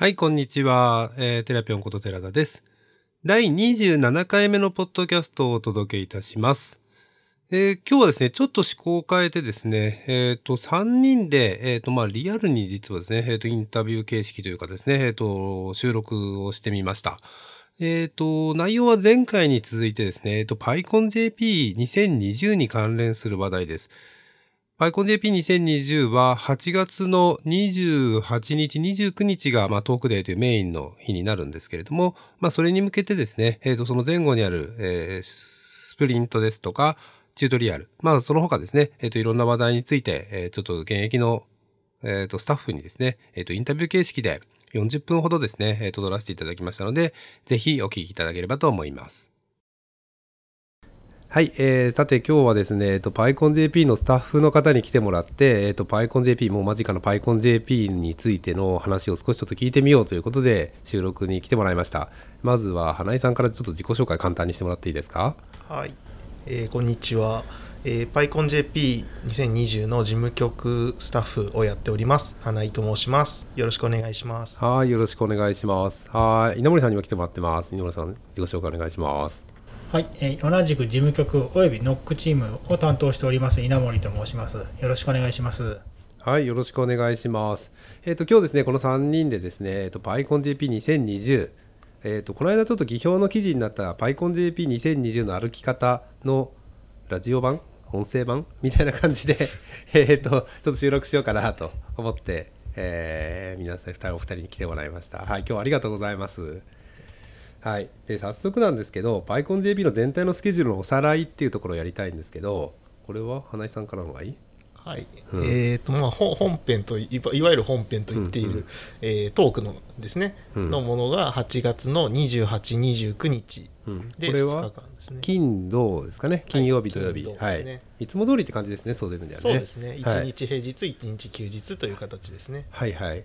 はい、こんにちは。えー、テラピオンこと寺田です。第27回目のポッドキャストをお届けいたします。えー今日はですね、ちょっと思考を変えてですね、えっ、と、3人で、えっ、と、まあ、リアルに実はですね、えっ、と、インタビュー形式というかですね、えっ、と、収録をしてみました。えっ、と、内容は前回に続いてですね、えっ、と、PyConJP2020 に関連する話題です。PyConJP2020 は8月の28日、29日が、まあ、トークデーというメインの日になるんですけれども、まあ、それに向けてですね、えっ、と、その前後にある、えースプリントですとか、チュートリアル、まあ、その他ですね、えっ、と、いろんな話題について、えーちょっと現役の、えっ、と、スタッフにですね、えっ、と、インタビュー形式で40分ほどですね、えーと、撮らせていただきましたので、ぜひお聞きいただければと思います。はい、えー、さて今日はですね、えっと、PyConJP のスタッフの方に来てもらって、えっと、PyConJP、もう間近の PyConJP についての話を少しちょっと聞いてみようということで、収録に来てもらいました。まずは、花井さんからちょっと自己紹介簡単にしてもらっていいですか？はい、えーこんにちは、えー、PyConJP2020 の事務局スタッフをやっております花井と申しますよろしくお願いしますはい、よろしくお願いします。はい、稲森さんにも来てもらってます。稲森さん、自己紹介お願いします。はい、えー同じく事務局およびノックチームを担当しております稲森と申します。よろしくお願いします。はい、よろしくお願いします。えっ、と、今日ですね、この3人でですね、えっ、と、PyConJP2020、えっ、と、この間ちょっと技評の記事になった PyConJP2020 の歩き方のラジオ版音声版みたいな感じで、えっと、ちょっと収録しようかなと思って、えー皆さん、2人、お二人に来てもらいました。はい、今日はありがとうございます。はい、で早速なんですけど PyConJP の全体のスケジュールのおさらいっていうところをやりたいんですけどこれは花井さんからの方がいい？はい、うん。えーとまあ、ほ本編といわいわゆる本編と言っている、うんうん。えートークのですね、うん。のものが8月の2829日うん。でこれは2日間ですね。金土ですかね？金曜日土曜日。はい、ですね。い、つも通りって感じですねそういう意味ではね。そうですね。1はい、日平日1日休日という形ですね。はいはい。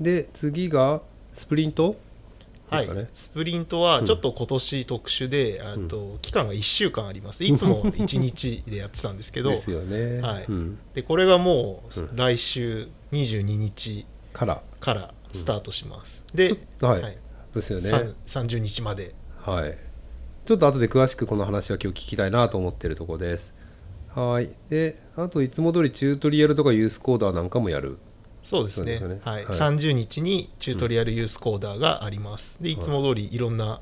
で次がスプリント？はい。スプリントはちょっと今年特殊で、あと期間が1週間あります。いつも 1日でやってたんですけど。ですよね、はい。うん、でこれがもうう来週22日から。からスタートします、ちょでっ、とはい。ですよね。さん30日まで。はい。ちょっと後で詳しくこの話は今日聞きたいなと思ってるところです。はい。であといつも通りチュートリアルとかユースコーダーなんかもやるそうですね。ね。はい。はい。30日にチュートリアルユースコーダーがあります、でい。つも通りいろんな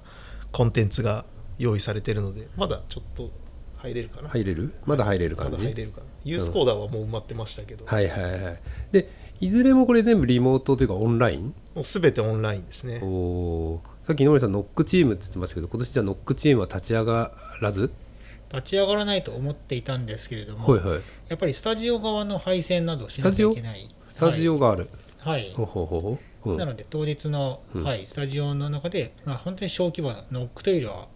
コンテンツが用意されてるのでまだちょっと入れるかな、入れる？まだ入れるま感じ？だ入れるかな。ユースコーダーはもう埋まってましたけど、はいはいはいでいずれもこれ全部リモートというかオンライン？もう全てオンラインですね。おおー。さっき井上さんノックチームって言ってましたけど今年じゃあノックチームは立ち上がらず？立ち上がらないと思っていたんですけれども、はいはい。やっぱりスタジオ側の配線などしなきゃいけない。スタジオがある、はい。ほうほうほうほう、うん。なので当日の、うん。はい、スタジオの中で、まあ、本当に小規模なノックというよりは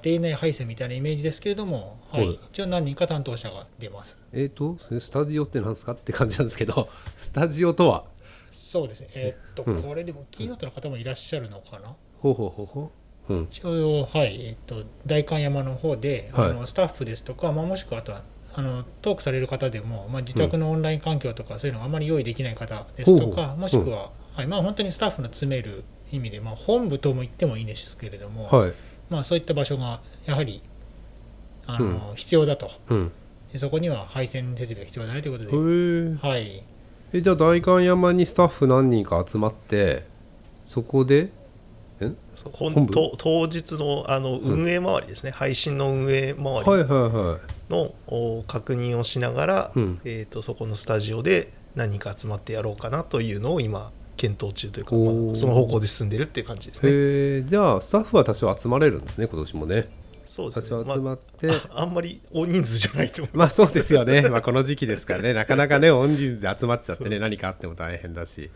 家庭内配線みたいなイメージですけれども、はい。はい一応何人か担当者が出ます。えっ、とそれスタジオって何ですかって感じなんですけどスタジオとは？そうですね。えーっと、うん。これでもキーノートの方もいらっしゃるのかな？ほうほうほうほう。うん。一応、はい、えっと、代官山の方で、はい。あのスタッフですとか、まあ、もしくはあとはあのトークされる方でも、まあ、自宅のオンライン環境とか、そういうのがあまり用意できない方ですとか、もしくは、はいまあ、本当にスタッフの詰める意味で、まあ、本部とも言ってもいいんですけれども、はい。まあ、そういった場所がやはりあの、必要だと。うん。で、そこには配線設備が必要だねということへで、ー。はい、えじゃあ代官山にスタッフ何人か集まってそこで本部？と当日のあの運営周りですね、配信の運営周り。はいはいはいのお確認をしながら、うん。えー、とそこのスタジオで何人か集まってやろうかなというのを今検討中というか、まあその方向で進んでるっていう感じですね。へえじゃあスタッフは多少集まれるんですね今年もね。多そうですね。少集まって、まあ、あんまり大人数じゃないと思う。まあそうですよね、まあ、この時期ですからね、なかなかね、恩人で集まっちゃってね、何かあっても大変だし、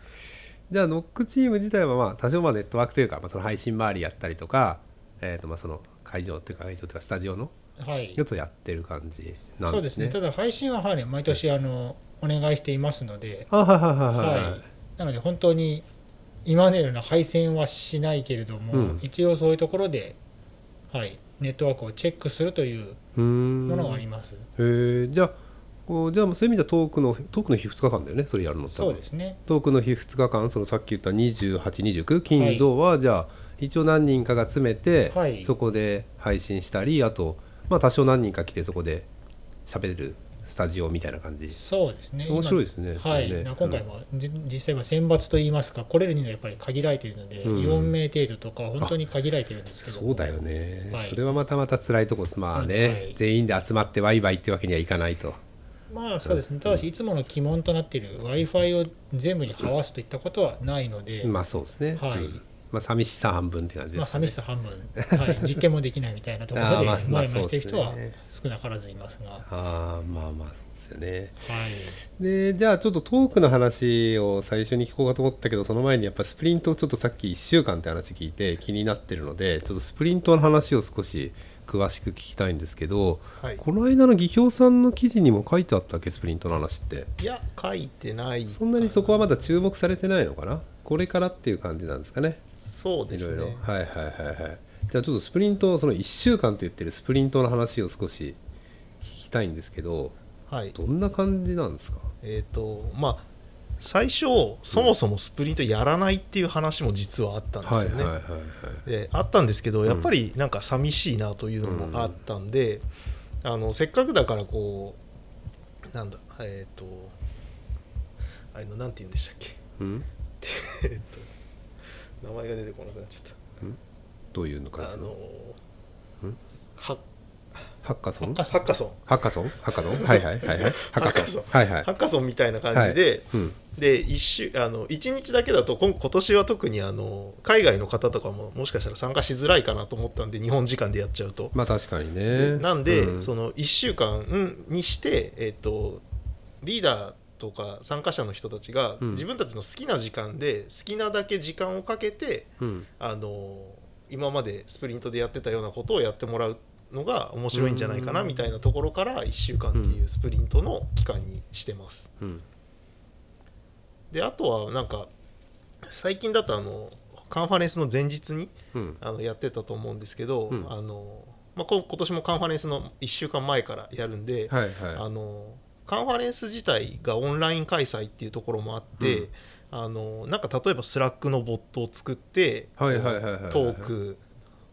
じゃあ、ノックチーム自体は、まあ、多少まあネットワークというか、まあ、その配信周りやったりとか、えー、とまあその会場っていうか、会場というか、スタジオのはいやつをやってる感じなんでね。そうですすね、ただ配信は、はい、毎年あのお願いしていますので、あはいはいはいはい、はい、なので本当に今のような配線はしないけれども、うん。一応そういうところで、はい、ネットワークをチェックするというものがあります。へえじゃあこうじゃあそういう意味ではトークのトークの日2日間だよねそれやるのそうですね。トークの日2日間そのさっき言った2829金土は、じゃあ一応何人かが詰めて、はい。そこで配信したりあとまあ多少何人か来てそこで喋るスタジオみたいな感じ。そうですね。面白いですね今はい、ね。な今回も、じ実際は選抜といいますか来れる人数がやっぱり限られているので、うん。4名程度とか本当に限られてるんですけど。そうだよね、はい。それはまたまた辛いとこですまあね、はい。全員で集まってワイワイってわけにはいかないと。まあそうですね。ただしいつもの鬼門となっている w i f i を全部に合わすといったことはないので、まあそうですね、はい。うんまあ寂しさ半分って感じでまあ、すかね、寂しさ半分、はい、実験もできないみたいなところで まあまあ前々してる人はそうですね。少なからずいますが、はああまあまあそうですよね。い、でじゃあちょっとトークの話を最初に聞こうかと思ったけどその前にやっぱスプリントをちょっとさっき1週間って話聞いて気になってるのでちょっとスプリントの話を少し詳しく聞きたいんですけどはい、この間の技評さんの記事にも書いてあったっけ？スプリントの話って。いや書いてないそんなにそこはまだ注目されてないのかな？これからっていう感じなんですかねそうですね。いろいろ。はいはいはいはい。じゃあちょっとスプリントその1週間って言ってるスプリントの話を少し聞きたいんですけどはい。どんな感じなんですか？えっ、とまあ最初そもそもスプリントやらないっていう話も実はあったんですよね、はいはいはいはい。であったんですけどん。やっぱりなんか寂しいなというのもあったんで、あのせっかくだからこうなんだえっ、とあれのなんて言うんでしたっけ？うん？えっと名前が出てこなくなっちゃっどういうの？たあじのん？ハハッカソン？ハッカハッカソン。ハッカソン？ハッカソン？はいはいはいはい。ハッカソン。ハはいはい。ハッカソンみたいな感じで、うん。で一週あの1日だけだと今今年は特にあの海外の方とかももしかしたら参加しづらいかなと思ったんで日本時間でやっちゃうと。まあ確かにね。なんで、うん。その1週間にして、えっとリーダーとか参加者の人たちがうん。自分たちの好きな時間で好きなだけ時間をかけてうん。あの今までスプリントでやってたようなことをやってもらうのが面白いんじゃないかなうん。みたいなところから1週間っていうスプリントの期間にしてます。うん。であとはなんか最近だとあのカンファレンスの前日にうん。あのやってたと思うんですけど、うん。あのまあ、こ今年もカンファレンスの1週間前からやるんで、はいあはのカンファレンス自体がオンライン開催っていうところもあって、うん。あのなんか例えばスラックのボットを作ってはいはいトーク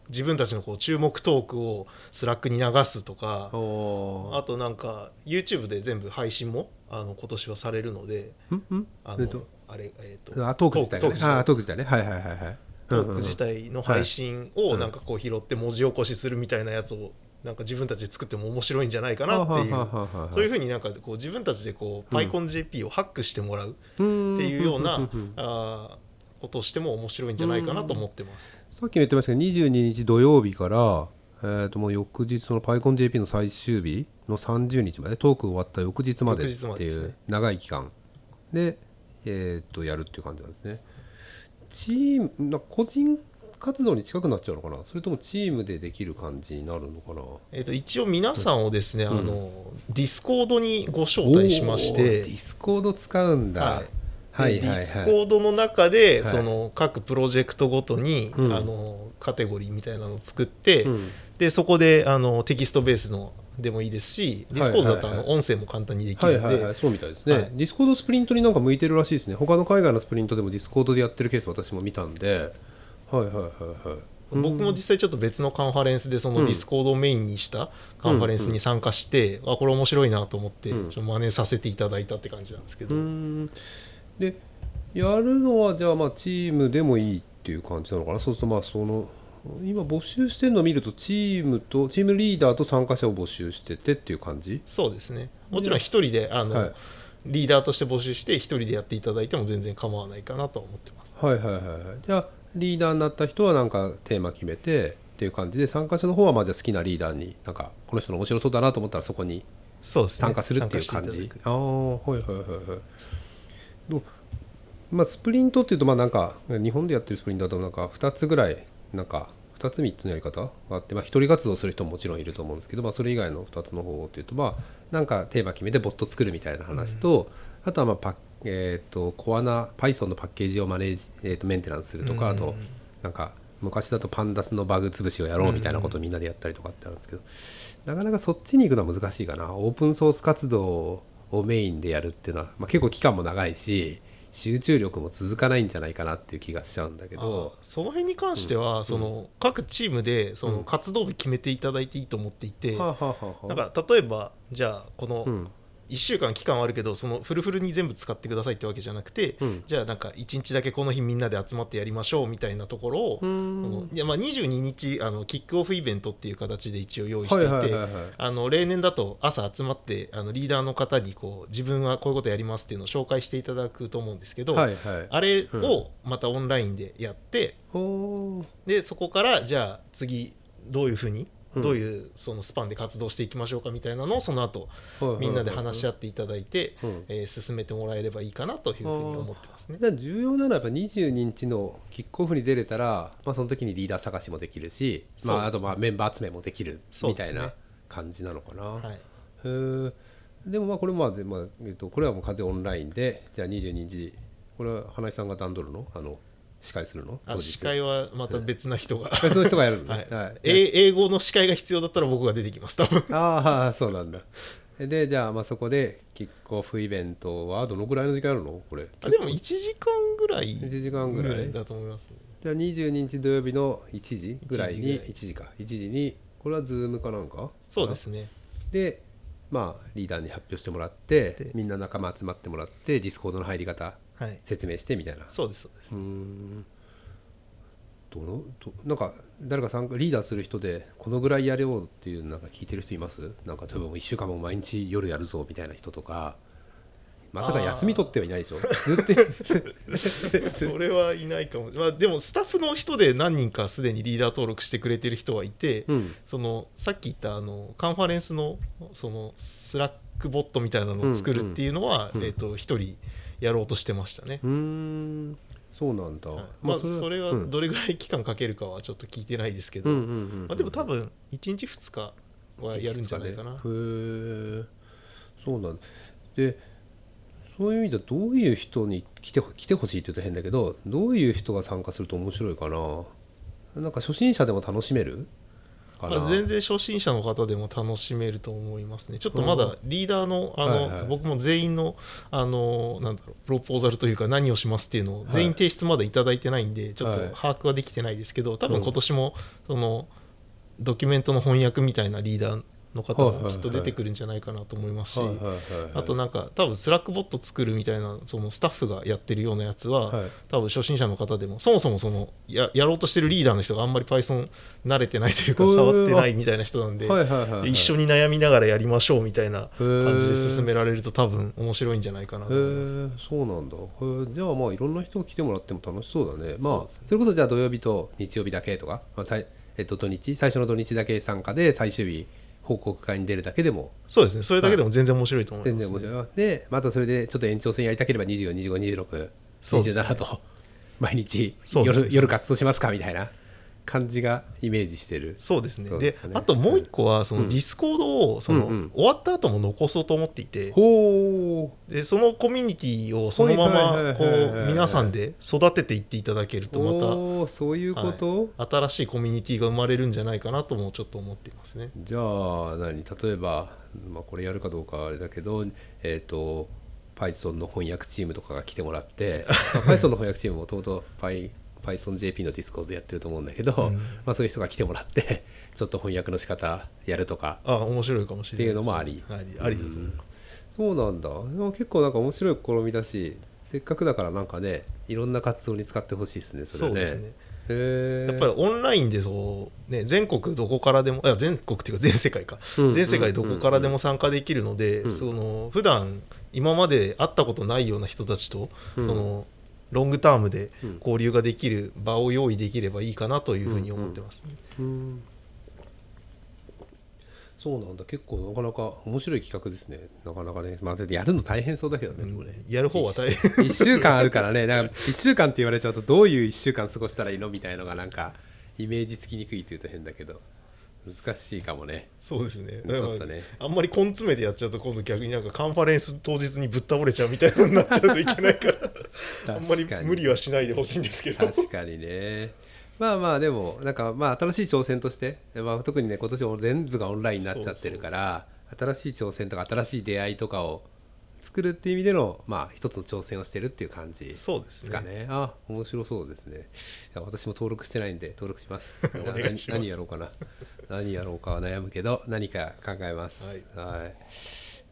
自分たちのこう注目トークをスラックに流すとかあとなんか YouTube で全部配信もあの今年はされるのでんん。あのえっと。あれえっ、とあトーク自体トーク自体。あトーク自体ね。はいはいはいはい。トーク自体の配信をはいなんかこう拾って文字起こしするみたいなやつをなんか自分たちで作っても面白いんじゃないかなっていう。そういうふうになんかこう自分たちでこう PyConJP をハックしてもらううっていうようなあーことをしても面白いん。じゃないかなと思ってます。さっきも言ってましたけど22日土曜日から、えー、ともう翌日の PyConJP の最終日の30日までトーク終わった翌日までっていう長い期間で、えー、とやるっていう感じなん。ですねチームな個人活動に近くなっちゃうのかな？それともチームでできる感じになるのかな？えー、と一応皆さんをですね、ん。あのディスコードにご招待しまして。ディスコード使うんだ、はい。はいはいはい。でディスコードの中で、はい。その各プロジェクトごとに、うん。あのカテゴリーみたいなのを作って、うん。でそこであのテキストベースのでもいいですし、ディスコードだとあの音声も簡単にできるんで、はいはいはい。そうみたいですね、はい。ディスコードスプリントになんか向いてるらしいですね。他の海外のスプリントでもディスコードでやってるケース私も見たんではいはいはいはい。僕も実際ちょっと別のカンファレンスでそのディスコードをメインにしたカンファレンスに参加して、あこれ面白いなと思って、うん。ちょっと真似させていただいたって感じなんですけど、うーん。でやるのはじゃあまあチームでもいいっていう感じなのかな？そうするとまあその今募集してるのを見るとチームとチームリーダーと参加者を募集しててっていう感じ？そうですね。もちろん一人であの、はい。リーダーとして募集して一人でやっていただいても全然構わないかなとは思ってます。はいはいはいはい。じゃあリーダーになった人はなんかテーマ決めてっていう感じで参加者の方はまあじゃあ好きなリーダーになんかこの人の面白そうだなと思ったらそこに参加するっていう感じ？参加していただくああはいはいはいはいまあスプリントっていうとまあなんか日本でやってるスプリントだとなんか2つぐらいなんか2つ3つのやり方があってまあ一人活動する人ももちろんいると思うんですけどまあそれ以外の2つの方法っていうとまあなんかテーマ決めてボット作るみたいな話と、あとはまあパッえー、とコアな Python のパッケージをマネージ、えー、とメンテナンスするとか、あとなんか昔だとパンダスのバグ潰しをやろうみたいなことをみんなでやったりとかってあるんですけど、なかなかそっちに行くのは難しいかな。オープンソース活動をメインでやるっていうのは、まあ、結構期間も長いし集中力も続かないんじゃないかなっていう気がしちゃうんだけど。あその辺に関しては、その各チームでその活動日決めていただいていいと思っていて、はあはあはあ。なんか例えばじゃあこのうん1週間期間はあるけどそのフルフルに全部使ってくださいってわけじゃなくて、うん。じゃあなんか1日だけこの日みんなで集まってやりましょうみたいなところを、いやまあ22日あのキックオフイベントっていう形で一応用意してはいいて、例年だと朝集まってあのリーダーの方にこう自分はこういうことやりますっていうのを紹介していただくと思うんですけど、はいはい。あれをまたオンラインでやって、ほー。でそこからじゃあ次どういうふうに、うんどういうそのスパンで活動していきましょうかみたいなのをその後みんなで話し合っていただいて、うん。えー進めてもらえればいいかなというふうに思ってますね。じゃあ重要なのはやっぱ22日のキックオフに出れたら、まあ、その時にリーダー探しもできるし、まあ、あとまあメンバー集めもできるみたいな感じなのかな。はい、へー。でもまあこれまあで、まあえっと、これはもう完全オンラインでじゃあ22日これは花井さんが段取るの？あの司会するの？あ司会はまた別な人が、えその人がやるの？はね、い。はい。え英語の司会が必要だったら僕が出てきます多分。ああそうなんだ。でじゃあまあそこでキックオフイベントはどのぐらいの時間あるの？これ。あでも1時間ぐらい1時間ぐらい？だと思います、じゃあ22日土曜日の1時ぐらいに1 1時か。1時にこれはズームかなんか？そうですね。でまあリーダーに発表してもらってで。みんな仲間集まってもらってディスコードの入り方はい説明してみたいな。そうですそうです。うーん。どのどなんか誰か参加リーダーする人でこのぐらいやれようっていうなんか聞いてる人います？なんか例えばもう1週間も毎日夜やるぞみたいな人とか。まさか休み取ってはいないでしょ？ずっと。それはいないかも、まあ、でもスタッフの人で何人かすでにリーダー登録してくれてる人はいて、うん。そのさっき言ったあのカンファレンスのそのスラックボットみたいなのを作るっていうのは、うんうん。えー、と1人やろうとしてましたね。うーん。そうなんだ、はい。まあ、それはうん。どれぐらい期間かけるかはちょっと聞いてないですけど、でも多分1日2日はやるんじゃないかな。へ。えそうなんだ。でそういう意味ではどういう人に来て来てほしいって言うと変だけどどういう人が参加すると面白いかな？なんか初心者でも楽しめる？まあ、全然初心者の方でも楽しめると思いますね。ちょっとまだリーダーのあの、はいはい僕も全員のあのなんだろうプロポーザルというか何をしますっていうのをはい。全員提出まだいただいてないんで、ちょっはいと把握はできてないですけど、多うん。分今年もそのドキュメントの翻訳みたいなリーダーの方もきっと出てくるんじゃないかなと思いますし。あとなんか多分スラックボット作るみたいなそのスタッフがやってるようなやつは、はい。多分初心者の方でもそもそもそのややろうとしてるリーダーの人があんまり Python 慣れてないというか触ってないみたいな人なんで、一緒に悩みながらやりましょうみたいなー感じで進められると多分面白いんじゃないかなへと思います。えそうなんだ。じゃあまあいろんな人が来てもらっても楽しそうだね。まあそれこそじゃあ土曜日と日曜日だけとか、まあさいえっと、土日最初の土日だけ参加で最終日報告会に出るだけでも。そうですね。それだけでも全然面白いと思います、全然面白い。でまたそれでちょっと延長戦やりたければそうです24252627ね。と毎日夜夜活動しますかみたいな感じがイメージしてる。そうですね。でね。あともう一個はそのディスコードをその、うんうん。終わった後も残そうと思っていて、ほでそのコミュニティをそのまはいまこはいはいはいはい。う皆さんで育てていっていただけるうとまおーそういうこと、た新しいコミュニティが生まれるんじゃないかなともちょっと思っていますね。じゃあ何？例えば、まあ、これやるかどうかはあれだけどえっ、と Python の翻訳チームとかが来てもらって、まあ Python の翻訳チームもともと PythonJP のディスコードやってると思うんだけど、うん。まあ、そういう人が来てもらって ちょっと翻訳の仕方やるとかあ面白いかもしれないっていうのもあり。ありありだと思います。そうなんだ。結構なんか面白い試みだしせっかくだからなんかねいろんな活動に使ってほしいですねそれね。そうですね。やっぱりオンラインでそう、ね、全国どこからでもいや全国っていうか全世界か、うん。全世界どこからでも参加できるので、うん。その普段今まで会ったことないような人たちと、うん。そのロングタームでうん。交流ができる場を用意できればいいかなというふうに思ってますね。うん。そうなんだ。結構なかなか面白い企画ですね。なかなかね。まあやるの大変そうだけどね、これ。やる方は大変。1週間あるからね。だから1週間って言われちゃうとどういう1週間過ごしたらいいのみたいのがなんかイメージつきにくいっていうと変だけど難しいかもねそうですねちょっとねあんまり根詰めてやっちゃうと今度逆になんかカンファレンス当日にぶっ倒れちゃうみたいになっちゃうといけないから あんまり無理はしないでほしいんですけど確かにねまあまあでもなんかまあ新しい挑戦として、まあ、特にね今年も全部がオンラインになっちゃってるから新しい挑戦とか新しい出会いとかを作るっていう意味でのまあ一つの挑戦をしてるっていう感じでそうですかね。あ面白そうですね。いや私も登録してないんで登録します。ます何何やろうかな。何やろうかは悩むけど何か考えます。はい。はい。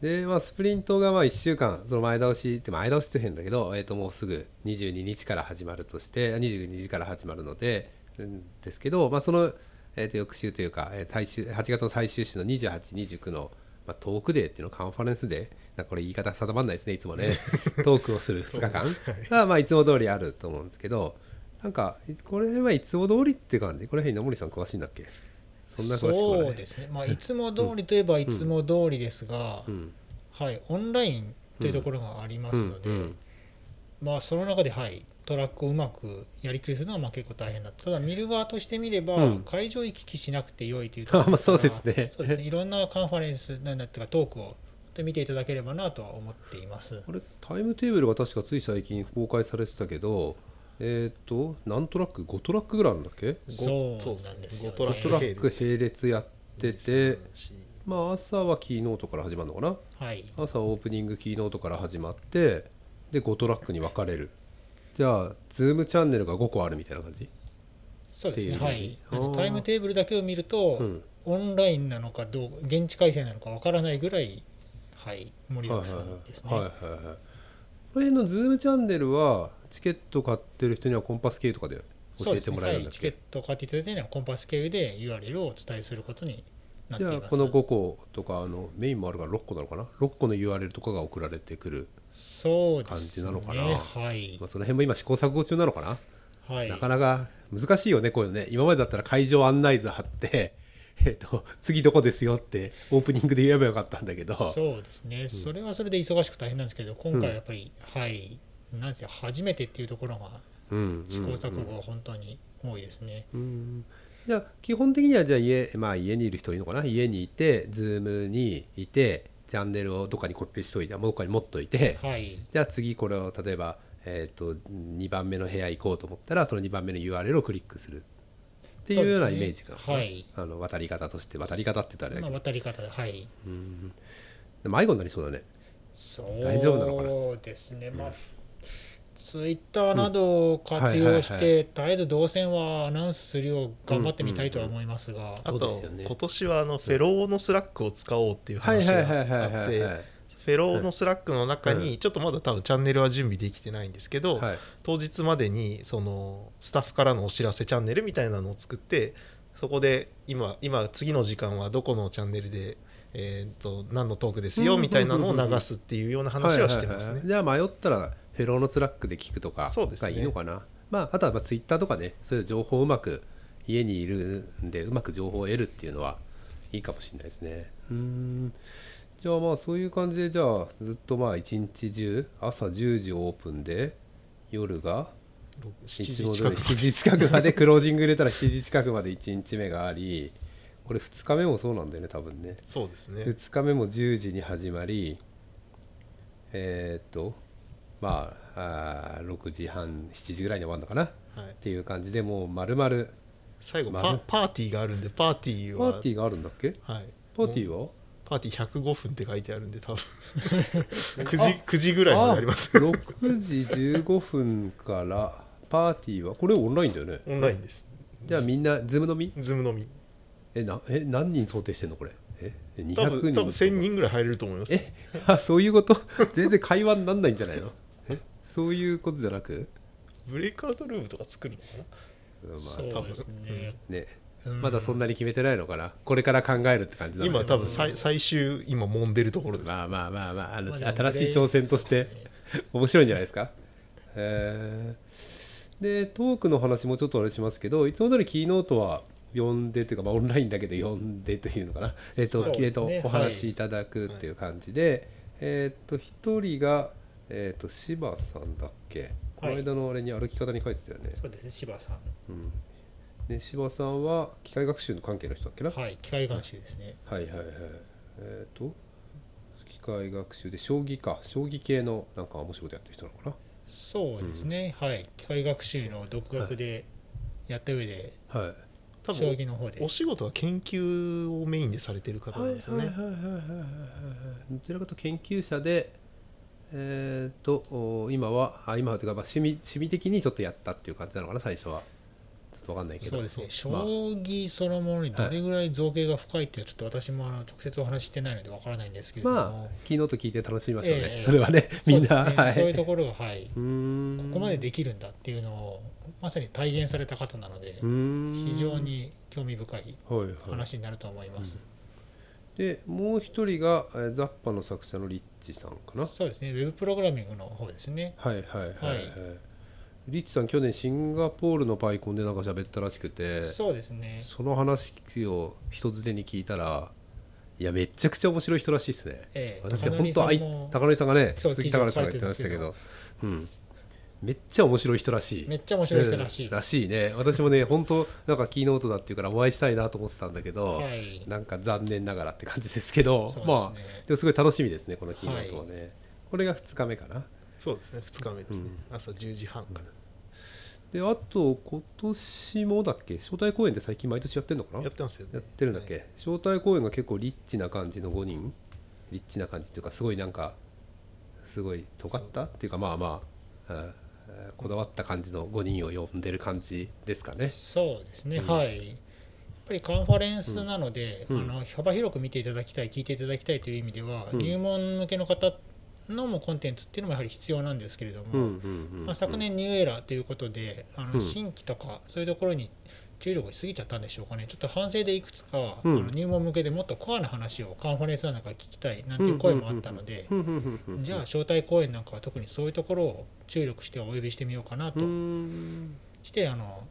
でまあ、スプリントがまあ1週間その前倒しって前倒しって変だけど、えー、ともうすぐ22日から始まるとして22時から始まるので、うんですけど、まあ、その、えー、と翌週というか、えー最終8月の最終週の2829の、まあ、トークデーっていうのカンファレンスでなんかこれ言い方定まんないですねいつもね。トークをする2日間。が、まあ、いつも通りあると思うんですけどなんかいこれはいつも通りって感じ？これ辺稲森さん詳しいんだっけ？そんな詳しくもないそうですね、まあ、いつも通りといえばいつも通りですが、うん。はい、オンラインというところがありますので、まあ、その中で、はい、トラックをうまくやりくりするのはまあ結構大変だった。ただ見る側としてみれば、うん。会場行き来しなくて良いというところあまあそうですね。そうですね。いろんなカンファレンスなんだっていうかトークを見ていただければなとは思っています。これタイムテーブルが確かつい最近公開されてたけどえっ、と何トラック5トラックぐらいあるんだっけ？そう。なんですよ、ね、ごトラ5トラック並列。やっててまあ朝はキーノートから始まるのかな？はい。朝オープニングキーノートから始まってで5トラックに分かれる。じゃあズームチャンネルが5個あるみたいな感じ？そうですね。はい。あのタイムテーブルだけを見ると、うん。オンラインなのかどう現地開催なのかわからないぐらいはい盛りだくさんですね、はいはいはいはいこの辺のズームチャンネルはチケット買ってる人にはコンパス系とかで教えてもらえるんだっけ、ね。はい、チケットを買っていただいたのはコンパス経由で URL をお伝えすることになっています。じゃあこの5個とかあのメインもあるから6個なのかな6個の URL とかが送られてくる、感じなのかな？はい。まあ、その辺も今試行錯誤中なのかな、はい。なかなか難しいよねこういうのね。今までだったら会場案内図貼ってえっと次どこですよってオープニングで言えばよかったんだけど。そうですね、それはそれで忙しく大変なんですけど今回はやっぱり、はいなんせ初めてっていうところがうん試行錯誤が本当に多いですね、うん。じゃあ基本的にはじゃあ家,、まあ、家にいる人いいのかな？家にいてズームにいてチャンネルをどっかにコピーしといてどっかに持っといて、はい。じゃあ次これを例えば、えー、と2番目の部屋行こうと思ったらその2番目の URL をクリックするっていうようなイメージが、ね。はい。あの渡り方として渡り方って言ったらあれまあ、渡り方ではい。ど、うん。でも迷子になりそうだね。そう大丈夫なのかな？ですね、まあ、ツイッターなどを活用して、絶えず動線はアナウンスするよう頑張ってみたいとは思いますが、あとそうですよね今年はあのフェローのスラックを使おうっていうはい話がはいはいはいあってはいはいフェローのスラックの中はにちょっとまだ多分チャンネルは準備できてないんですけど、はい。当日までにそのスタッフからのお知らせチャンネルみたいなのを作ってそこで今今次の時間はどこのチャンネルで、えー、と何のトークですうんよみたいなのを流すっていうような話はしてますね。じゃあ迷ったらフェローのスラックで聞くとかそうですね。がいいのかな、まあ、あとはまあツイッターとかねそういう情報をうまく家にいるんでうまく情報を得るっていうのはいいかもしれないですね。うんじゃあまあそういう感じでじゃあずっとまあ一日中朝10時オープンで夜が7いつも通り時近く7時近くまで クロージング入れたら7時近くまで1日目がありこれ2日目もそうなんだよね多分ね。そうですね。2日目も10時に始まりえーっとまああー6時半7時ぐらいに終わるのかな？っはい、ていう感じでもう丸々最後まるパパーティーがあるんでパーティーは。パーティーがあるんだっけ？はい、パーティーはは？パーティー105分って書いてあるんで多分。9時9時ぐらいまであります。あ6時15分からパーティーはこれオンラインだよね。オンラインです。じゃあみんなズーム飲み？ズームのみ。えなえ何人想定してんのこれ？え？200人多分多分1000人ぐらい入れると思います。えあそういうこと？全然会話になんないんじゃないの？え？そういうことじゃなく？ブレイクアウトルームとか作るのかな？まあそうですね、まだそんなに決めてないのかな。これから考えるって感じなの今多分最最終今揉んでるところです。まあまあまあまああの、まあ新しい挑戦として面白いんじゃないですか？へー。でトークの話もちょっとあれしますけどいつも通りキーノートは呼んでというか、まあ、オンラインだけで呼んでというのかな、えっとね。えっとお話しいただくっていう感じで、えっと一人が、えっと柴さんだっけ？この間のあれに歩き方に書いてたよね、そうですね柴さん。うん、で柴さんは機械学習の関係の人だっけな、はい機械学習ですね。はいはいはい。えっ、と機械学習で将棋か。将棋系のなんか面白いことやってる人なのかな？そうですね、はい。機械学習の独学でやった上ではい。将多分棋の方で。お仕事は研究をメインでされてる方なんですよね、はいはいはいはいはいはいどちらかというと研究者でえーっとお今はあ今はというかまあ趣味趣味的にちょっとやったっていう感じなのかな最初はとわかんないけど。そうですね。将まあ。棋そのものにどれぐらい造形が深いっていうちょっと私もあの直接お話ししてないのでわからないんですけれども、まあキーノート聞いて楽しみましょうね、ええそれはねみんな、そうねはい。そういうところがはい。ここまでできるんだっていうのをまさに体現された方なので非常に興味深いはいはい。話になると思います、でもう一人がえーザッパの作者のリッチさんかな。そうですね。ウェブプログラミングの方ですね。はいはいはいはい、はいリッチさん去年シンガポールのパイコンでなんか喋ったらしくてそうですね。その話を人づてに聞いたらいやめちゃくちゃ面白い人らしいですね。ええ。私高本当高典さんがねそう鈴木高典さんが言ってましたけどうん。めっちゃ面白い人らしい。めっちゃ面白い人らしい、うん。らしいね。私もね本当なんかキーノートだっていうからお会いしたいなと思ってたんだけど、はい。なんか残念ながらって感じですけどね。まあでもすごい楽しみですねこのキーノートはね、これが2日目かな。そうですね2日目ですね、うん。朝10時半から、であと今年もだっけ？招待公演って最近毎年やってるのかな？やってますよね。やってるんだっけ、招待公演が結構リッチな感じの5人。リッチな感じっていうかすごいなんかすごい尖った？っていうかまあまあああこだわった感じの5人を呼んでる感じですかね。そうですね、うん。はい。やっぱりカンファレンスなので、うん。あの幅広く見ていただきたい聞いていただきたいという意味では、うん。入門向けの方のもコンテンツっていうのもやはり必要なんですけれども、まあ、昨年ニューエラーということであうん。の新規とかそういうところに注力しすぎちゃったんでしょうかね。ちょっと反省でいくつか、うん。あの入門向けでもっとコアな話をカンファレンスの中で聞きたいなんていう声もあったので、じゃあ招待公演なんかは特にそういうところを注力してお呼びしてみようかなとしてあの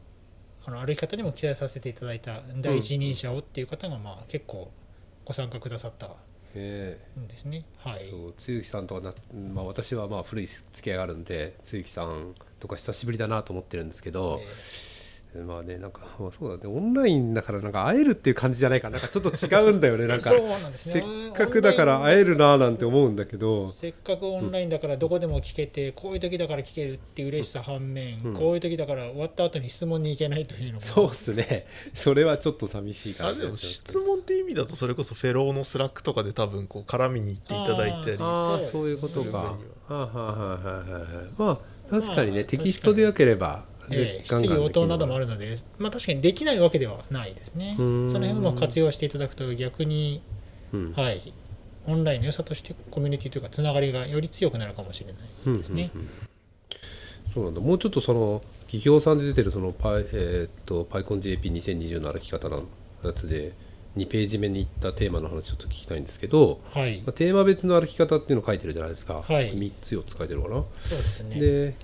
あの歩き方にも期待させていただいた第一人者をっていう方がまあ結構ご参加くださったですね。はい。え、そう露木さんとはな、まあ、私はまあ古い付き合いがあるんで露木さんとか久しぶりだなと思ってるんですけど、えまあねなんか、まあ、そうだねオンラインだからなんか会えるっていう感じじゃないか。なんかちょっと違うんだよね。なんかせね。っかくだから会えるななんて思うんだけど。せっかくオンラインだからどこでも聞けて、こういう時だから聞けるっていう嬉しさ反面、うん。こういう時だから終わった後に質問に行けないというのも。そうっすね。それはちょっと寂しいあ感じでも質問っていう意味だとそれこそフェローのスラックとかで多分こう絡みに行っていただいたり。ああそそうういうことか。そういう分には。はあはあはあはあはあ。まあ確かにね、まあテキストでよければ質疑応答などもあるので、まあ、確かにできないわけではないですね。その辺をうまく活用していただくと逆に、うん。はい、オンラインの良さとしてコミュニティというかつながりがより強くなるかもしれないですね。うんうんうん。そうなんだ。もうちょっとその企業さんで出てるそのパイ、えーっと PyConJP2020 の歩き方のやつで2ページ目に行ったテーマの話ちょっと聞きたいんですけど、はい。まあ、テーマ別の歩き方っていうのを書いてるじゃないですか、はい。3つ4つ書いてるかな、そうですね。で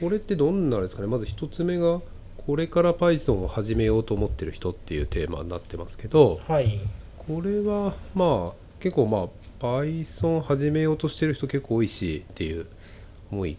これってどんなですかね？まず1つ目がこれから Python を始めようと思ってる人っていうテーマになってますけどはい、これはまあ結構まあ Python 始めようとしてる人結構多いしっていう思い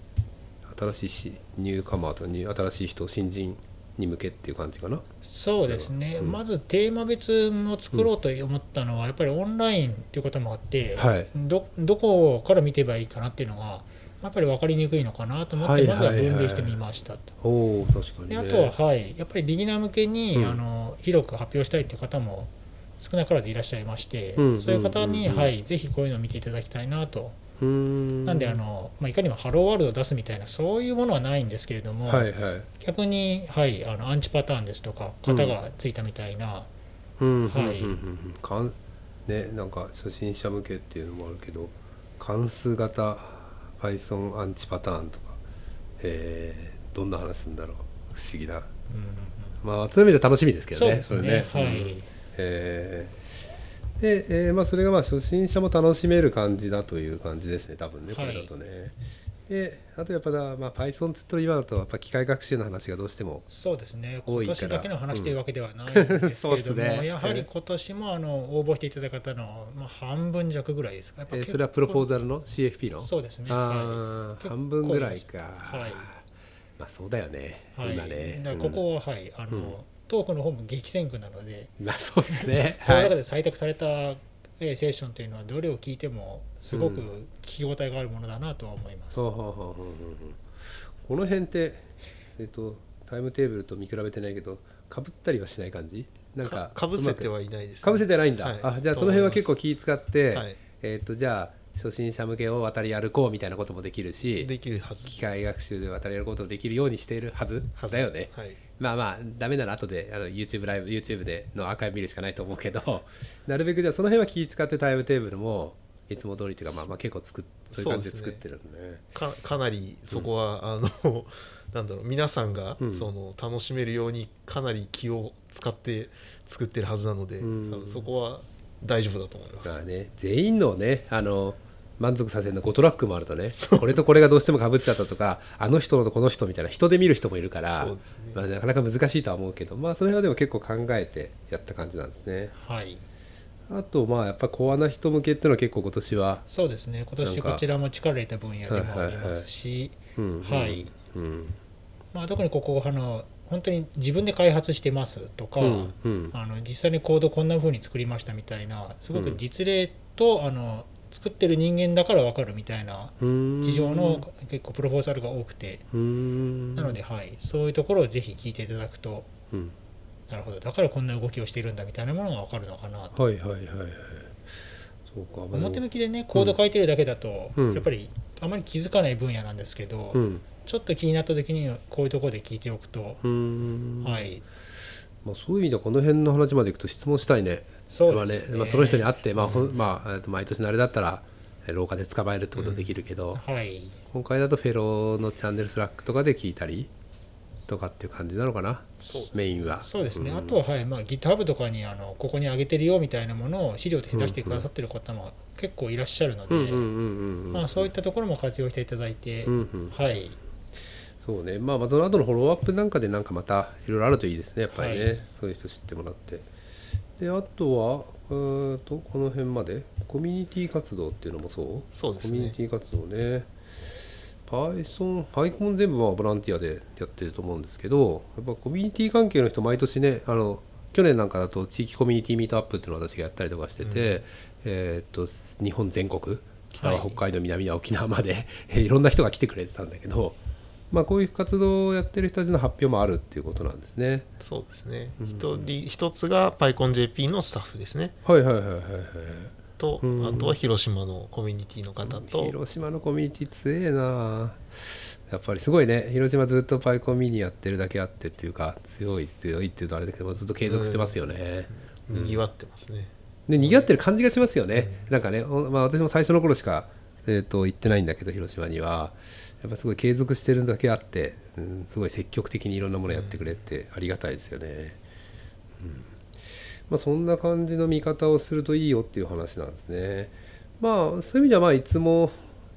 新しいしニューカマーとかニュー新しい人新人に向けっていう感じかな？そうですね、うん。まずテーマ別を作ろうと思ったのは、やっぱりオンラインということもあって、はい。どどこから見てばいいかなっていうのが、やっぱり分かりにくいのかなと思って、はいまずははいはい分類してみましたと。おお確かにあとは、はい、やっぱりビギナー向けに、うん。あの広く発表したいという方も少なからずいらっしゃいまして、うんそういう方に、うんはい、ぜひこういうのを見ていただきたいなと。ん。なんであの、まあ、いかにもハローワールドを出すみたいなそういうものはないんですけれども、はいはい。逆に、はい、あのアンチパターンですとか型がついたみたいな、うん。はいうんうんうん。かんねなんか初心者向けっていうのもあるけど関数型 Python アンチパターンとかえーどんな話すんだろう。不思議な。うんまあそういう意味で楽しみですけどねそうですね。はい、うん。えー。で、えーまあ、それがまあ初心者も楽しめる感じだという感じですね多分ねこはい。れだとね、であとやっぱだ、まあ、Python つったら今だとやっぱ機械学習の話がどうしてもそうですね。今年だけの話というわけではないんですけれども、そうですね。やはり今年もあの応募していただいた方の、まあ、半分弱ぐらいですか。やえーそれはプロポーザルの？CFP の？そうですね。あはー結構半分ぐらいか、はい。まあそうだよね、い、はい、今ね。ここは、はい。あの、うん。トークの方も激戦区なので、うんまあそうですね。このはい中で採択されたえーセッションというのはどれを聞いてもすごく聞き応えがあるものだなとは思います、この辺ってえっとタイムテーブルと見比べてないけどかぶったりはしない感じ？なんかかぶせてはいないです、ね、かぶせてないんだ、はい。あじゃあその辺は結構気使って、はい。えっ、とじゃあ初心者向けを渡り歩こうみたいなこともできるしできるはず。機械学習で渡り歩くこともできるようにしているはずはず。だよね。はいまあまあダメなら後であの YouTube ライブ YouTube でのアーカイブ見るしかないと思うけど なるべくじゃあその辺は気使ってタイムテーブルもいつも通りというかまあまあ結構作っそういう感じで作ってるんでね。かかなりそこは、あの なんだろう皆さんが、うん。その楽しめるようにかなり気を使って作ってるはずなので、うん。多分そこは大丈夫だと思います。まあね全員のねあの満足させるの5トラックもあるとねこれとこれがどうしてもかぶっちゃったとかあの人とこの人みたいな人で見る人もいるから、ね。まあ、なかなか難しいとは思うけどまあその辺はでも結構考えてやった感じなんですね。はい。あとまあやっぱコアな人向けっていうのは結構今年はそうですね。今年こちらも力入れた分野でもありますし、うんはい。うんまあ、特にここあの本当に自分で開発してますとか、うんうん。あの実際にコードこんな風に作りましたみたいなすごく実例と、あの作ってる人間だから分かるみたいなうん。事情の結構プロポーザルが多くて、うん。なので、はい、そういうところをぜひ聞いていただくとうん。なるほど。だからこんな動きをしているんだみたいなものが分かるのかな。と。はいはいはいはい。そうか。表向きでねコード書いてるだけだと、うん。やっぱりあまり気づかない分野なんですけど、うん。ちょっと気になった時にこういうところで聞いておくと、うん。はい。まあ、そういう意味ではこの辺の話までいくと質問したいねそうですね。まあねまあ、その人に会って、まあほんまあ、えっと毎年のあれだったらえ廊下で捕まえるってことできるけど、はい。今回だとフェローのチャンネルスラックとかで聞いたりとかっていう感じなのかな？メインは。そうですね、ん。あとは、はいまあ、GitHub とかにあのここに上げてるよみたいなものを資料として出してくださってる方も結構いらっしゃるので、そういったところも活用していただいて、うんうん。はい。そうね。まあまあその後のフォローアップなんかでなんかまたいろいろあるといいですねやっぱりね、はい。そういう人知ってもらってであとはえーとこの辺まで。コミュニティ活動っていうのもそう？そうですね。コミュニティ活動ね。Python、PyCon 全部まあボランティアでやってると思うんですけどやっぱコミュニティ関係の人毎年ねあの去年なんかだと地域コミュニティミートアップっていうのを私がやったりとかしてて、えーっと日本全国北は北海道、南は沖縄まで いろんな人が来てくれてたんだけど、まあ、こういう活動をやってる人たちの発表もあるっていうことなんですね。そうですね。うん。一人一つが PyConJP のスタッフですね。はいはいはいはいはい。と、うん。あとは広島のコミュニティの方と。広島のコミュニティ強えな。やっぱりすごいね。広島ずっとパイコンミニやってるだけあってっていうか強い強いっていうとあれだけどずっと継続してますよね、にぎわってますね、で賑わってる感じがしますよね、なんかね、おまあ、私も最初の頃しか、えー、と行ってないんだけど広島にはやっぱすごい継続してるだけあって、うん、すごい積極的にいろんなものやってくれてありがたいですよね、うん。まあ、そんな感じの見方をするといいよっていう話なんですね。まあそういう意味ではまあいつも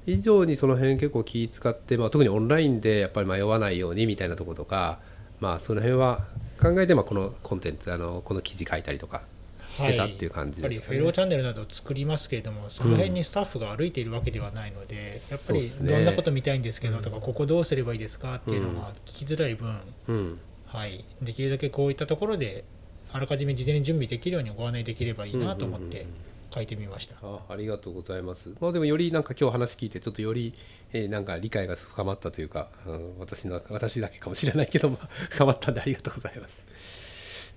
以上にその辺結構気使って、まあ、特にオンラインでやっぱり迷わないようにみたいなところとかまあその辺は考えてまあこのコンテンツあのこの記事書いたりとかしてたっていう感じやっぱですかね。りフェローチャンネルなどを作りますけれども、その辺にスタッフが歩いているわけではないので、やっぱりどんなこと見たいんですけどとか、ここどうすればいいですかっていうのが聞きづらい分、うんはい、できるだけこういったところで、あらかじめ事前に準備できるようにご案内できればいいなと思って書いてみました。あありがとうございます。まあでもよりなんか今日話聞いてちょっとより、えーなんか理解が深まったというか、うん私の私だけかもしれないけど、まあ、深まったんでありがとうございます。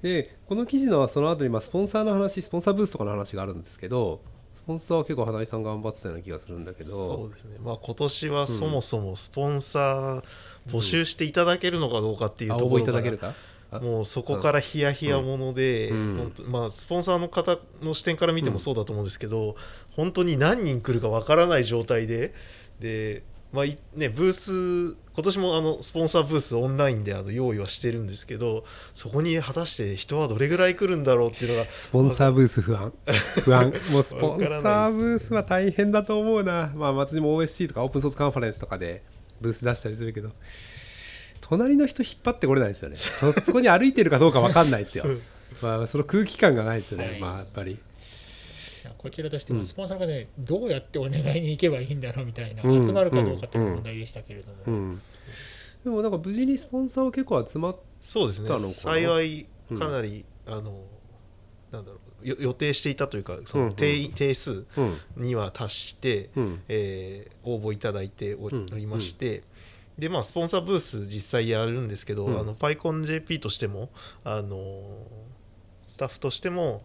でこの記事のその後にまあスポンサーの話スポンサーブースとかの話があるんですけどスポンサーは結構花井さん頑張ってたような気がするんだけそどうですね。まあ今年はそもそもスポンサー募集していただけるのかどうかっていうところからただけるか？あもうそこからヒヤヒヤもので、うん。まあ、スポンサーの方の視点から見てもそうだと思うんですけど、本当に何人来るかわからない状態でで、まあいね、ブース今年もあのスポンサーブースオンラインであの用意はしてるんですけどそこに果たして人はどれぐらい来るんだろうっていうのが スポンサーブース不安。不安。もうスポンサーブースは大変だと思うな。まあ私も OSC とかオープンソースカンファレンスとかでブース出したりするけど隣の人引っ張ってこれないですよね。そ そこに歩いてるかどうか分かんないですよ。まあその空気感がないですよね、はい。まあやっぱりこちらとしてうん。は、スポンサーがね、どうやってお願いに行けばいいんだろうみたいな、うん。集まるかどうかという問題でしたけれども、うん。でもなんか無事にスポンサーは結構集まっそうですねたのかな？幸いうんかなり、あのなんだろうよ予定していたというかそうん。うん。の定,、定数うん。には達して、うん。えー応募いただいておうんりまして、でまあスポンサーブース実際やるんですけど、うん。あの PyConJP としてもあのスタッフとしても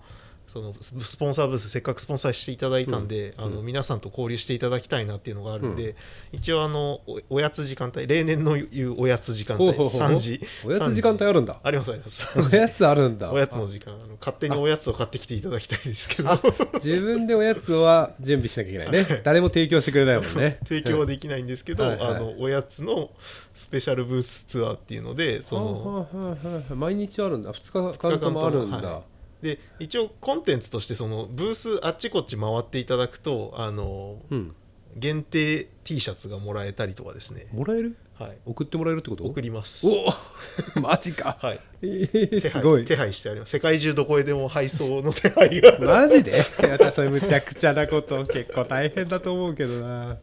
そのススポンサーブースせっかくスポンサーしていただいたんで、うん。あのうん。皆さんと交流していただきたいなっていうのがあるんで、一応あのおおやつ時間帯例年の言うおやつ時間帯ほうほうほう。3時。おやつ時間帯あるんだ。ありますあります。おやつあるんだ。おやつの時間。あの勝手におやつを買ってきていただきたいですけど。あ自分でおやつは準備しなきゃいけないね。誰も提供してくれないもんね。提供はできないんですけど、はい。はい。あのおやつのスペシャルブースツアーっていうのでその毎日あるんだ。2日間ともあるんだ、はで一応コンテンツとしてそのブースあっちこっち回っていただくとあのうん。限定 T シャツがもらえたりとかですね、もらえる？はい、送ってもらえるってこと？送ります。お マジか、はい。えー、すごい。手配してあります。世界中どこへでも配送の手配が。マジで？いやそれむちゃくちゃなこと。結構大変だと思うけどな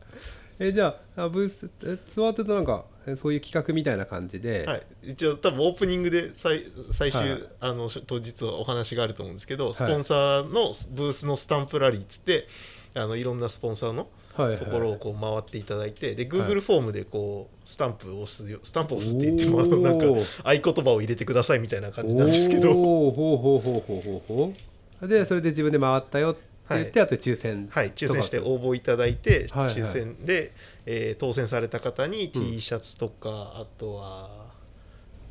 えじゃああブースえツアーって言うとなんかえそういう企画みたいな感じで、はい、一応多分オープニングで最最終、はいあの当日はお話があると思うんですけど、い。スポンサーのブースのスタンプラリーっつってあのいろんなスポンサーのはいはい。ところをこう回っていただいてではい。Google フォームでこうスタンプを押すよスタンプを押すって言ってもなんか合言葉を入れてくださいみたいな感じなんですけど、おー。ほうほうほうほうほうほう。でそれで自分で回ったよって言って、あと抽選はい、抽選して応募いただいて、はいはい。抽選で、えー当選された方にうん T シャツとか、あとは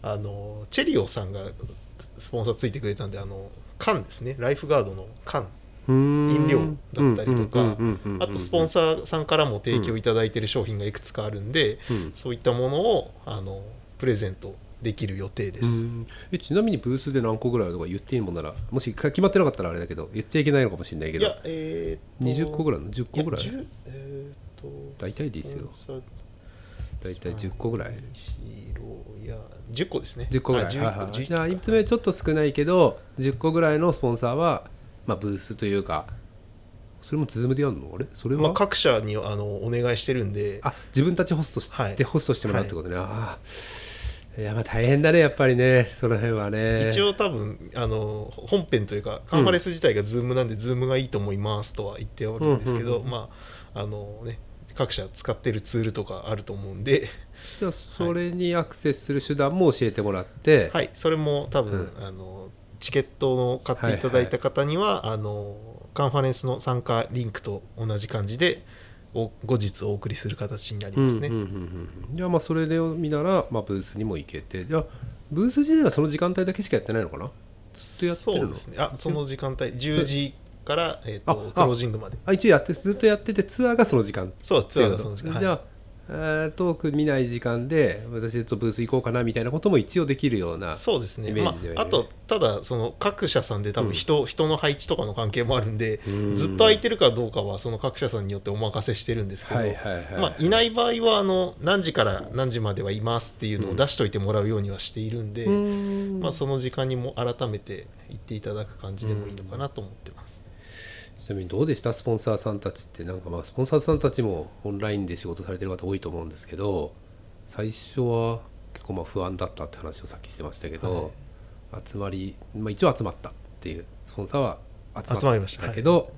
あのチェリオさんがスポンサーついてくれたんであの缶ですね。ライフガードの缶。飲飲料だったりとかあとスポンサーさんからも提供いただいてる商品がいくつかあるんで、うん。そういったものをあのプレゼントできる予定です。うん。えちなみにブースで何個ぐらいとか言っていいもんならもし決まってなかったらあれだけど言っちゃいけないのかもしれないけど。いや、えーっと20個ぐらいの？10個ぐらい？や10えーっと大体でいいですよ大体10個ぐらい。いや10個ですね。10個ぐらい。あ11はいはい11じゃあいつ目ちょっと少ないけど10個ぐらいのスポンサーは、まあ、ブースというかそれもズームでやるの？あれ？それは、まあ、各社にあのお願いしてるんで。あ自分たちホストして、はい。ホストしてもらうってことね、ああいやまあ大変だねやっぱりねその辺はね。一応多分あの本編というかカンファレンス自体がズームなんでズームがいいと思いますとは言ってるわけですけど、うんうんうん。まああのね各社使ってるツールとかあると思うんで、じゃあそれにアクセスする手段も教えてもらって、はい、それも多分、うあのチケットの買っていただいた方には、あのカンファレンスの参加リンクと同じ感じでお後日お送りする形になりますね。じゃあまあそれで見なら、まあ、ブースにも行けて。じゃあブース自体はその時間帯だけしかやってないのかな？ずっとやってるの？ですね。あその時間帯。10時から、えー、とあクロージングまで。あ一応やってずっとやっててツアーがその時間。そうツアーがその時間。じゃあ、はいえートーク見ない時間で私ちょっとブース行こうかなみたいなことも一応できるようなそうですね。イメまあ、あとただその各社さんで多分人,、人の配置とかの関係もあるんでうん。ずっと空いてるかどうかはその各社さんによってお任せしてるんですけど、はいはいはい、まあ、いない場合はあの何時から何時まではいますっていうのを出しといてもらうようにはしているんで、うん。まあ、その時間にも改めて行っていただく感じでもいいのかなと思ってます。ちなみにどうでした？スポンサーさんたちってなんかまあスポンサーさんたちもオンラインで仕事されてる方多いと思うんですけど最初は結構まあ不安だったって話をさっきしてましたけど、集まり、まあ、一応集まったっていうスポンサーは集集まりました。だけど、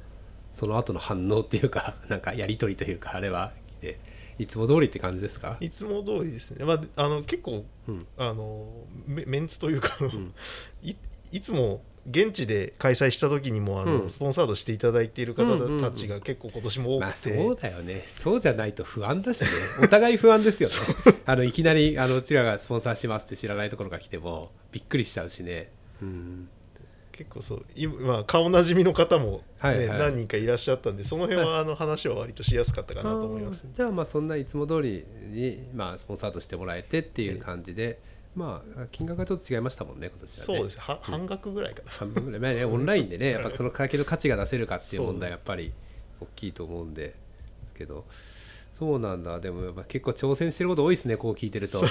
その後の反応っていうか なんかやり取りというかあれはでいつも通りって感じですか？いつも通りですね、まあ、あの結構うん。あのメメンツというかいいつも現地で開催した時にもあの、うん。スポンサードしていただいている方うんうんうん。たちが結構今年も多まあくて、そうだよね。そうじゃないと不安だしね。お互い不安ですよね。あのいきなりあのうちらがスポンサーしますって知らないところが来てもびっくりしちゃうしね。うん。結構そう。今、まあ、顔なじみの方も、ねはいはい。何人かいらっしゃったんでその辺はあの話は割としやすかったかなと思います、あーじゃあまあそんないつも通りに、まあ、スポンサードしてもらえてっていう感じで、まあ金額がちょっと違いましたもんね今年はね。そうですは半額ぐらいかな、半分ぐらい、まあね、オンラインでねやっぱその会計の価値が出せるかっていう問題やっぱり大きいと思うんでですけど。そうなんだ。でもやっぱ結構挑戦してること多いですねこう聞いてると。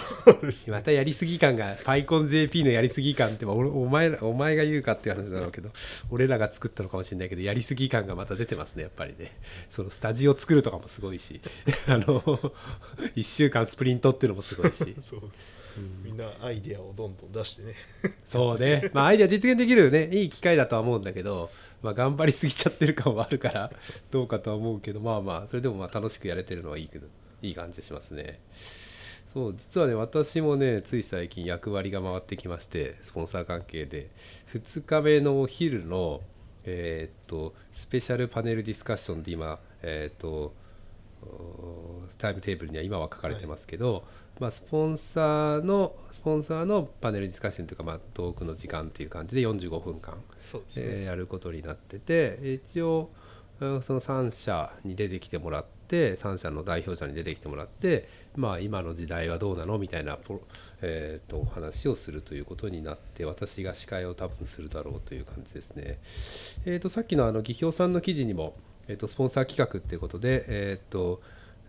またやりすぎ感が PyConJP のやりすぎ感ってまあ俺お前らお前が言うかっていう話だろうけど俺らが作ったのかもしれないけどやりすぎ感がまた出てますねやっぱりね。そのスタジオ作るとかもすごいし。あの1週間スプリントっていうのもすごいし。そうみんなアイデアをどんどん出してね。そうね、まあ、アイデア実現できるねいい機会だとは思うんだけど、まあ、頑張りすぎちゃってる感はあるから どうかとは思うけどまあまあそれでもまあ楽しくやれてるのはいいけどいい感じしますね。そう実はね私もねつい最近役割が回ってきましてスポンサー関係で。2日目のお昼のえーっとスペシャルパネルディスカッションで今えーっとおタイムテーブルには今は書かれてますけど、まあ、スポンサーのスポンサーのパネルディスカッションというか、まあ、トークの時間っていう感じで45分間ね、えーやることになってて一応うんその3社に出てきてもらって3社の代表者に出てきてもらって、まあ、今の時代はどうなのみたいなポ、えーとお話をするということになって私が司会を多分するだろうという感じですね。えー、とさっきのあの技評さんの記事にも、えー、とスポンサー企画っていうことで、えーと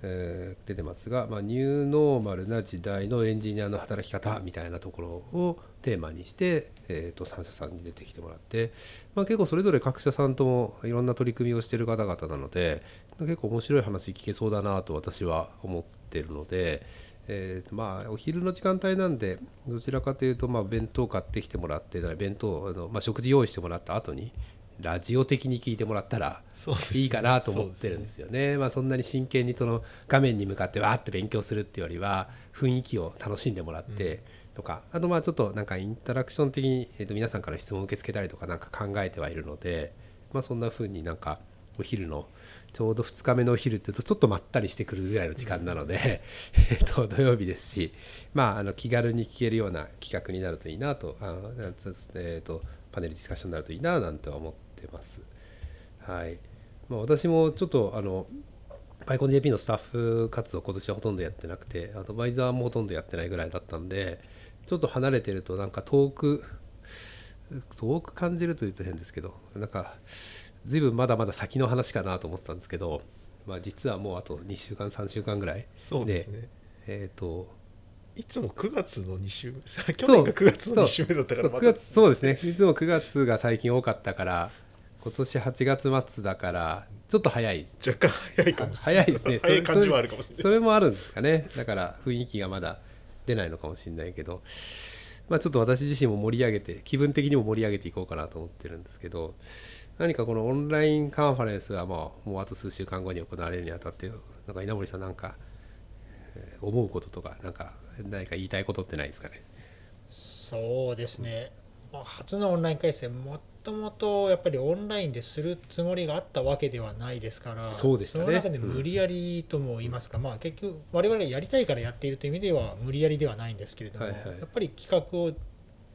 え出てますが、まあ、ニューノーマルな時代のエンジニアの働き方みたいなところをテーマにして、えー、と3社さんに出てきてもらって、まあ、結構それぞれ各社さんともいろんな取り組みをしてる方々なので結構面白い話聞けそうだなと私は思ってるので、えーまあお昼の時間帯なんでどちらかというとまあ弁当買ってきてもらって弁当あの、まあ、食事用意してもらった後にラジオ的に聞いてもらったらいいかなと思ってるんですよね。まあ、そんなに真剣にその画面に向かってわーって勉強するっていうよりは雰囲気を楽しんでもらってとか、あとまあちょっとなんかインタラクション的に、えー、と皆さんから質問を受け付けたりとかなんか考えてはいるので、まあ、そんな風になんかお昼のちょうど2日目のお昼っていうとちょっとまったりしてくるぐらいの時間なので、えーと土曜日ですし、まあ、あの気軽に聞けるような企画になるといいなとあえー、とパネルディスカッションになるといいななんて思ってます。はい。まあ、私もちょっとあの PyConJP のスタッフ活動今年はほとんどやってなくてアドバイザーもほとんどやってないぐらいだったんでちょっと離れてるとなんか遠く遠く感じるというと変ですけどなんか随分まだまだ先の話かなと思ってたんですけど、まあ、実はもうあと2週間3週間ぐらいそうですね。えっ、といつも9月の2週目去年が9月の2週目だったからそう9月そうですね。いつも9月が最近多かったから今年8月末だからちょっと早い。若干早いかも。しれない早いですね。早い感じはあるかもしれない。それもあるんですかね。だから雰囲気がまだ出ないのかもしれないけど。まあちょっと私自身も盛り上げて気分的にも盛り上げていこうかなと思ってるんですけど何かこのオンラインカンファレンスがまあもうあと数週間後に行われるにあたってなんか稲森さんなんかえー思うこととかなんか何か言いたいことってないですかね？そうですね、まあ、初のオンライン回線もともとやっぱりオンラインでするつもりがあったわけではないですからそうでしたね。の中で無理やりとも言いますか、まあ結局我々やりたいからやっているという意味では無理やりではないんですけれども、はいはい。やっぱり企画を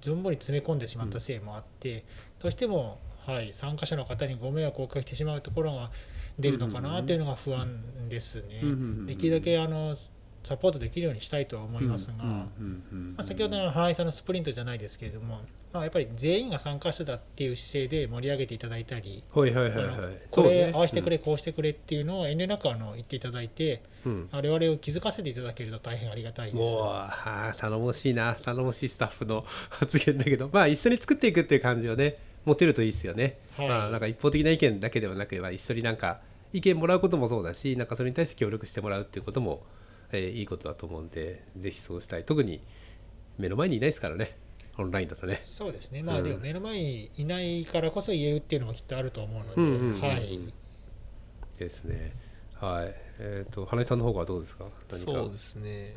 存分に詰め込んでしまったせいもあって、どうしても、はい、参加者の方にご迷惑をかけてしまうところが出るのかなというのが不安ですね。うんうんうんうんできるだけあのサポートできるようにしたいとは思いますが、うんうんうんうんまあ、先ほどの花井さんのスプリントじゃないですけれども、まあ、やっぱり全員が参加してたっていう姿勢で盛り上げていただいたり、はいはいはいはい。これね合わせてくれ、こうしてくれっていうのを遠慮なくあの言っていただいてうん。我々を気づかせていただけると大変ありがたいです。もうあー頼もしいな。頼もしいスタッフの 発言だけどまあ一緒に作っていくっていう感じをね持てるといいですよね、はい。まあなんか一方的な意見だけではなく、まあ、一緒になんか意見もらうこともそうだしなんかそれに対して協力してもらうっていうことも、えーいいことだと思うんでぜひそうしたい。特に目の前にいないですからねオンラインだとね。そうですね、まあ、うん。でも目の前にいないからこそ言えるっていうのもきっとあると思うので、うんうんうんうん。はい、ですね。はい。えっ、と花井さんの方はどうですか？そうですね、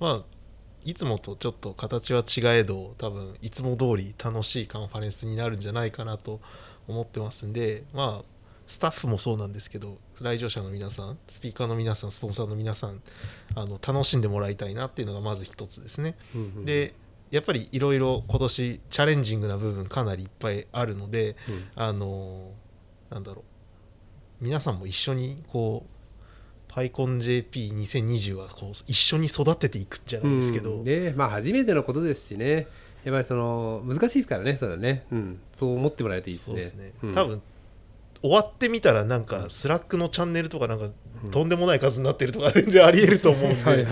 まあいつもとちょっと形は違えど多分いつも通り楽しいカンファレンスになるんじゃないかなと思ってますんでまあスタッフもそうなんですけど来場者の皆さんスピーカーの皆さんスポンサーの皆さんあの楽しんでもらいたいなっていうのがまず一つですね。うんうん。でやっぱりいろいろ今年チャレンジングな部分かなりいっぱいあるのでうん。あのなんだろう。皆さんも一緒にこう PyConJP2020 はこう一緒に育てていくじゃないですけど、うん。でまあ初めてのことですしね。やっぱりその難しいですからねそれはね、うん、そう思ってもらえるといいですね。ね、うん。多分終わってみたらなんかスラックのチャンネルとかなんかとんでもない数になってるとか全然ありえると思うんで、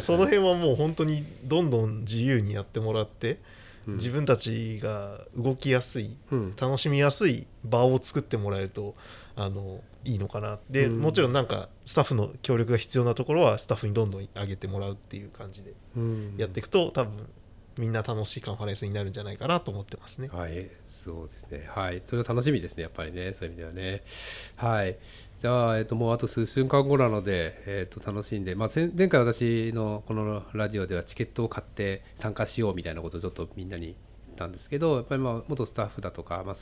その辺はもう本当にどんどん自由にやってもらって、うん。自分たちが動きやすいうん。楽しみやすい場を作ってもらえるとあのいいのかな。で、うん。もちろんなんかスタッフの協力が必要なところはスタッフにどんどん上げてもらうっていう感じでうん。やっていくと多分みんな楽しいカンファレンスになるんじゃないかなと思ってますね。はい、そうですね。はい、それは楽しみですね。やっぱりね、そういう意味ではね。はい。じゃあ、えっと、もうあと数週間後なので、えっと、楽しんで、まあ、前回私のこのラジオではチケットを買って参加しようみたいなことをちょっとみんなに言ったんですけど、やっぱりまあ元スタッフだとか、まあ、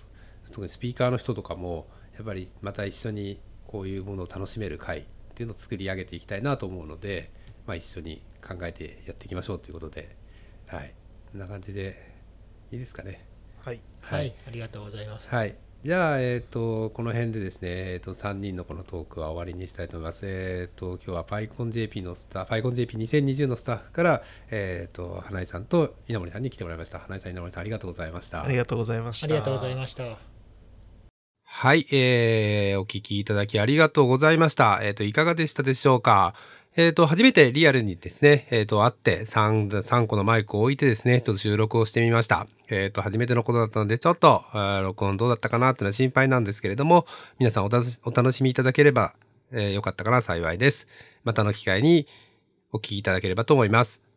特にスピーカーの人とかも、やっぱりまた一緒にこういうものを楽しめる会っていうのを作り上げていきたいなと思うので、まあ、一緒に考えてやっていきましょうということで、はい、こんな感じでいいですかね？はい、はい、ありがとうございます。はい。じゃあ、えっ、と、この辺でですね、えっ、と、3人のこのトークは終わりにしたいと思います。えっ、と、今日は PyConJP のスタッフ、PyConJP2020 のスタッフから、えっ、と、花井さんと稲森さんに来てもらいました。花井さん、稲森さん、ありがとうございました。ありがとうございました。ありがとうございました。はい、えー、お聞きいただきありがとうございました。えっ、と、いかがでしたでしょうか？えっ、と、初めてリアルにですね、えっ、と、会って3、3個のマイクを置いてですね、ちょっと収録をしてみました。えっ、と、初めてのことだったので、ちょっと、録音どうだったかなっていうのは心配なんですけれども、皆さんお楽しみいただければ、えーよかったかな幸いです。またの機会にお聴きいただければと思います。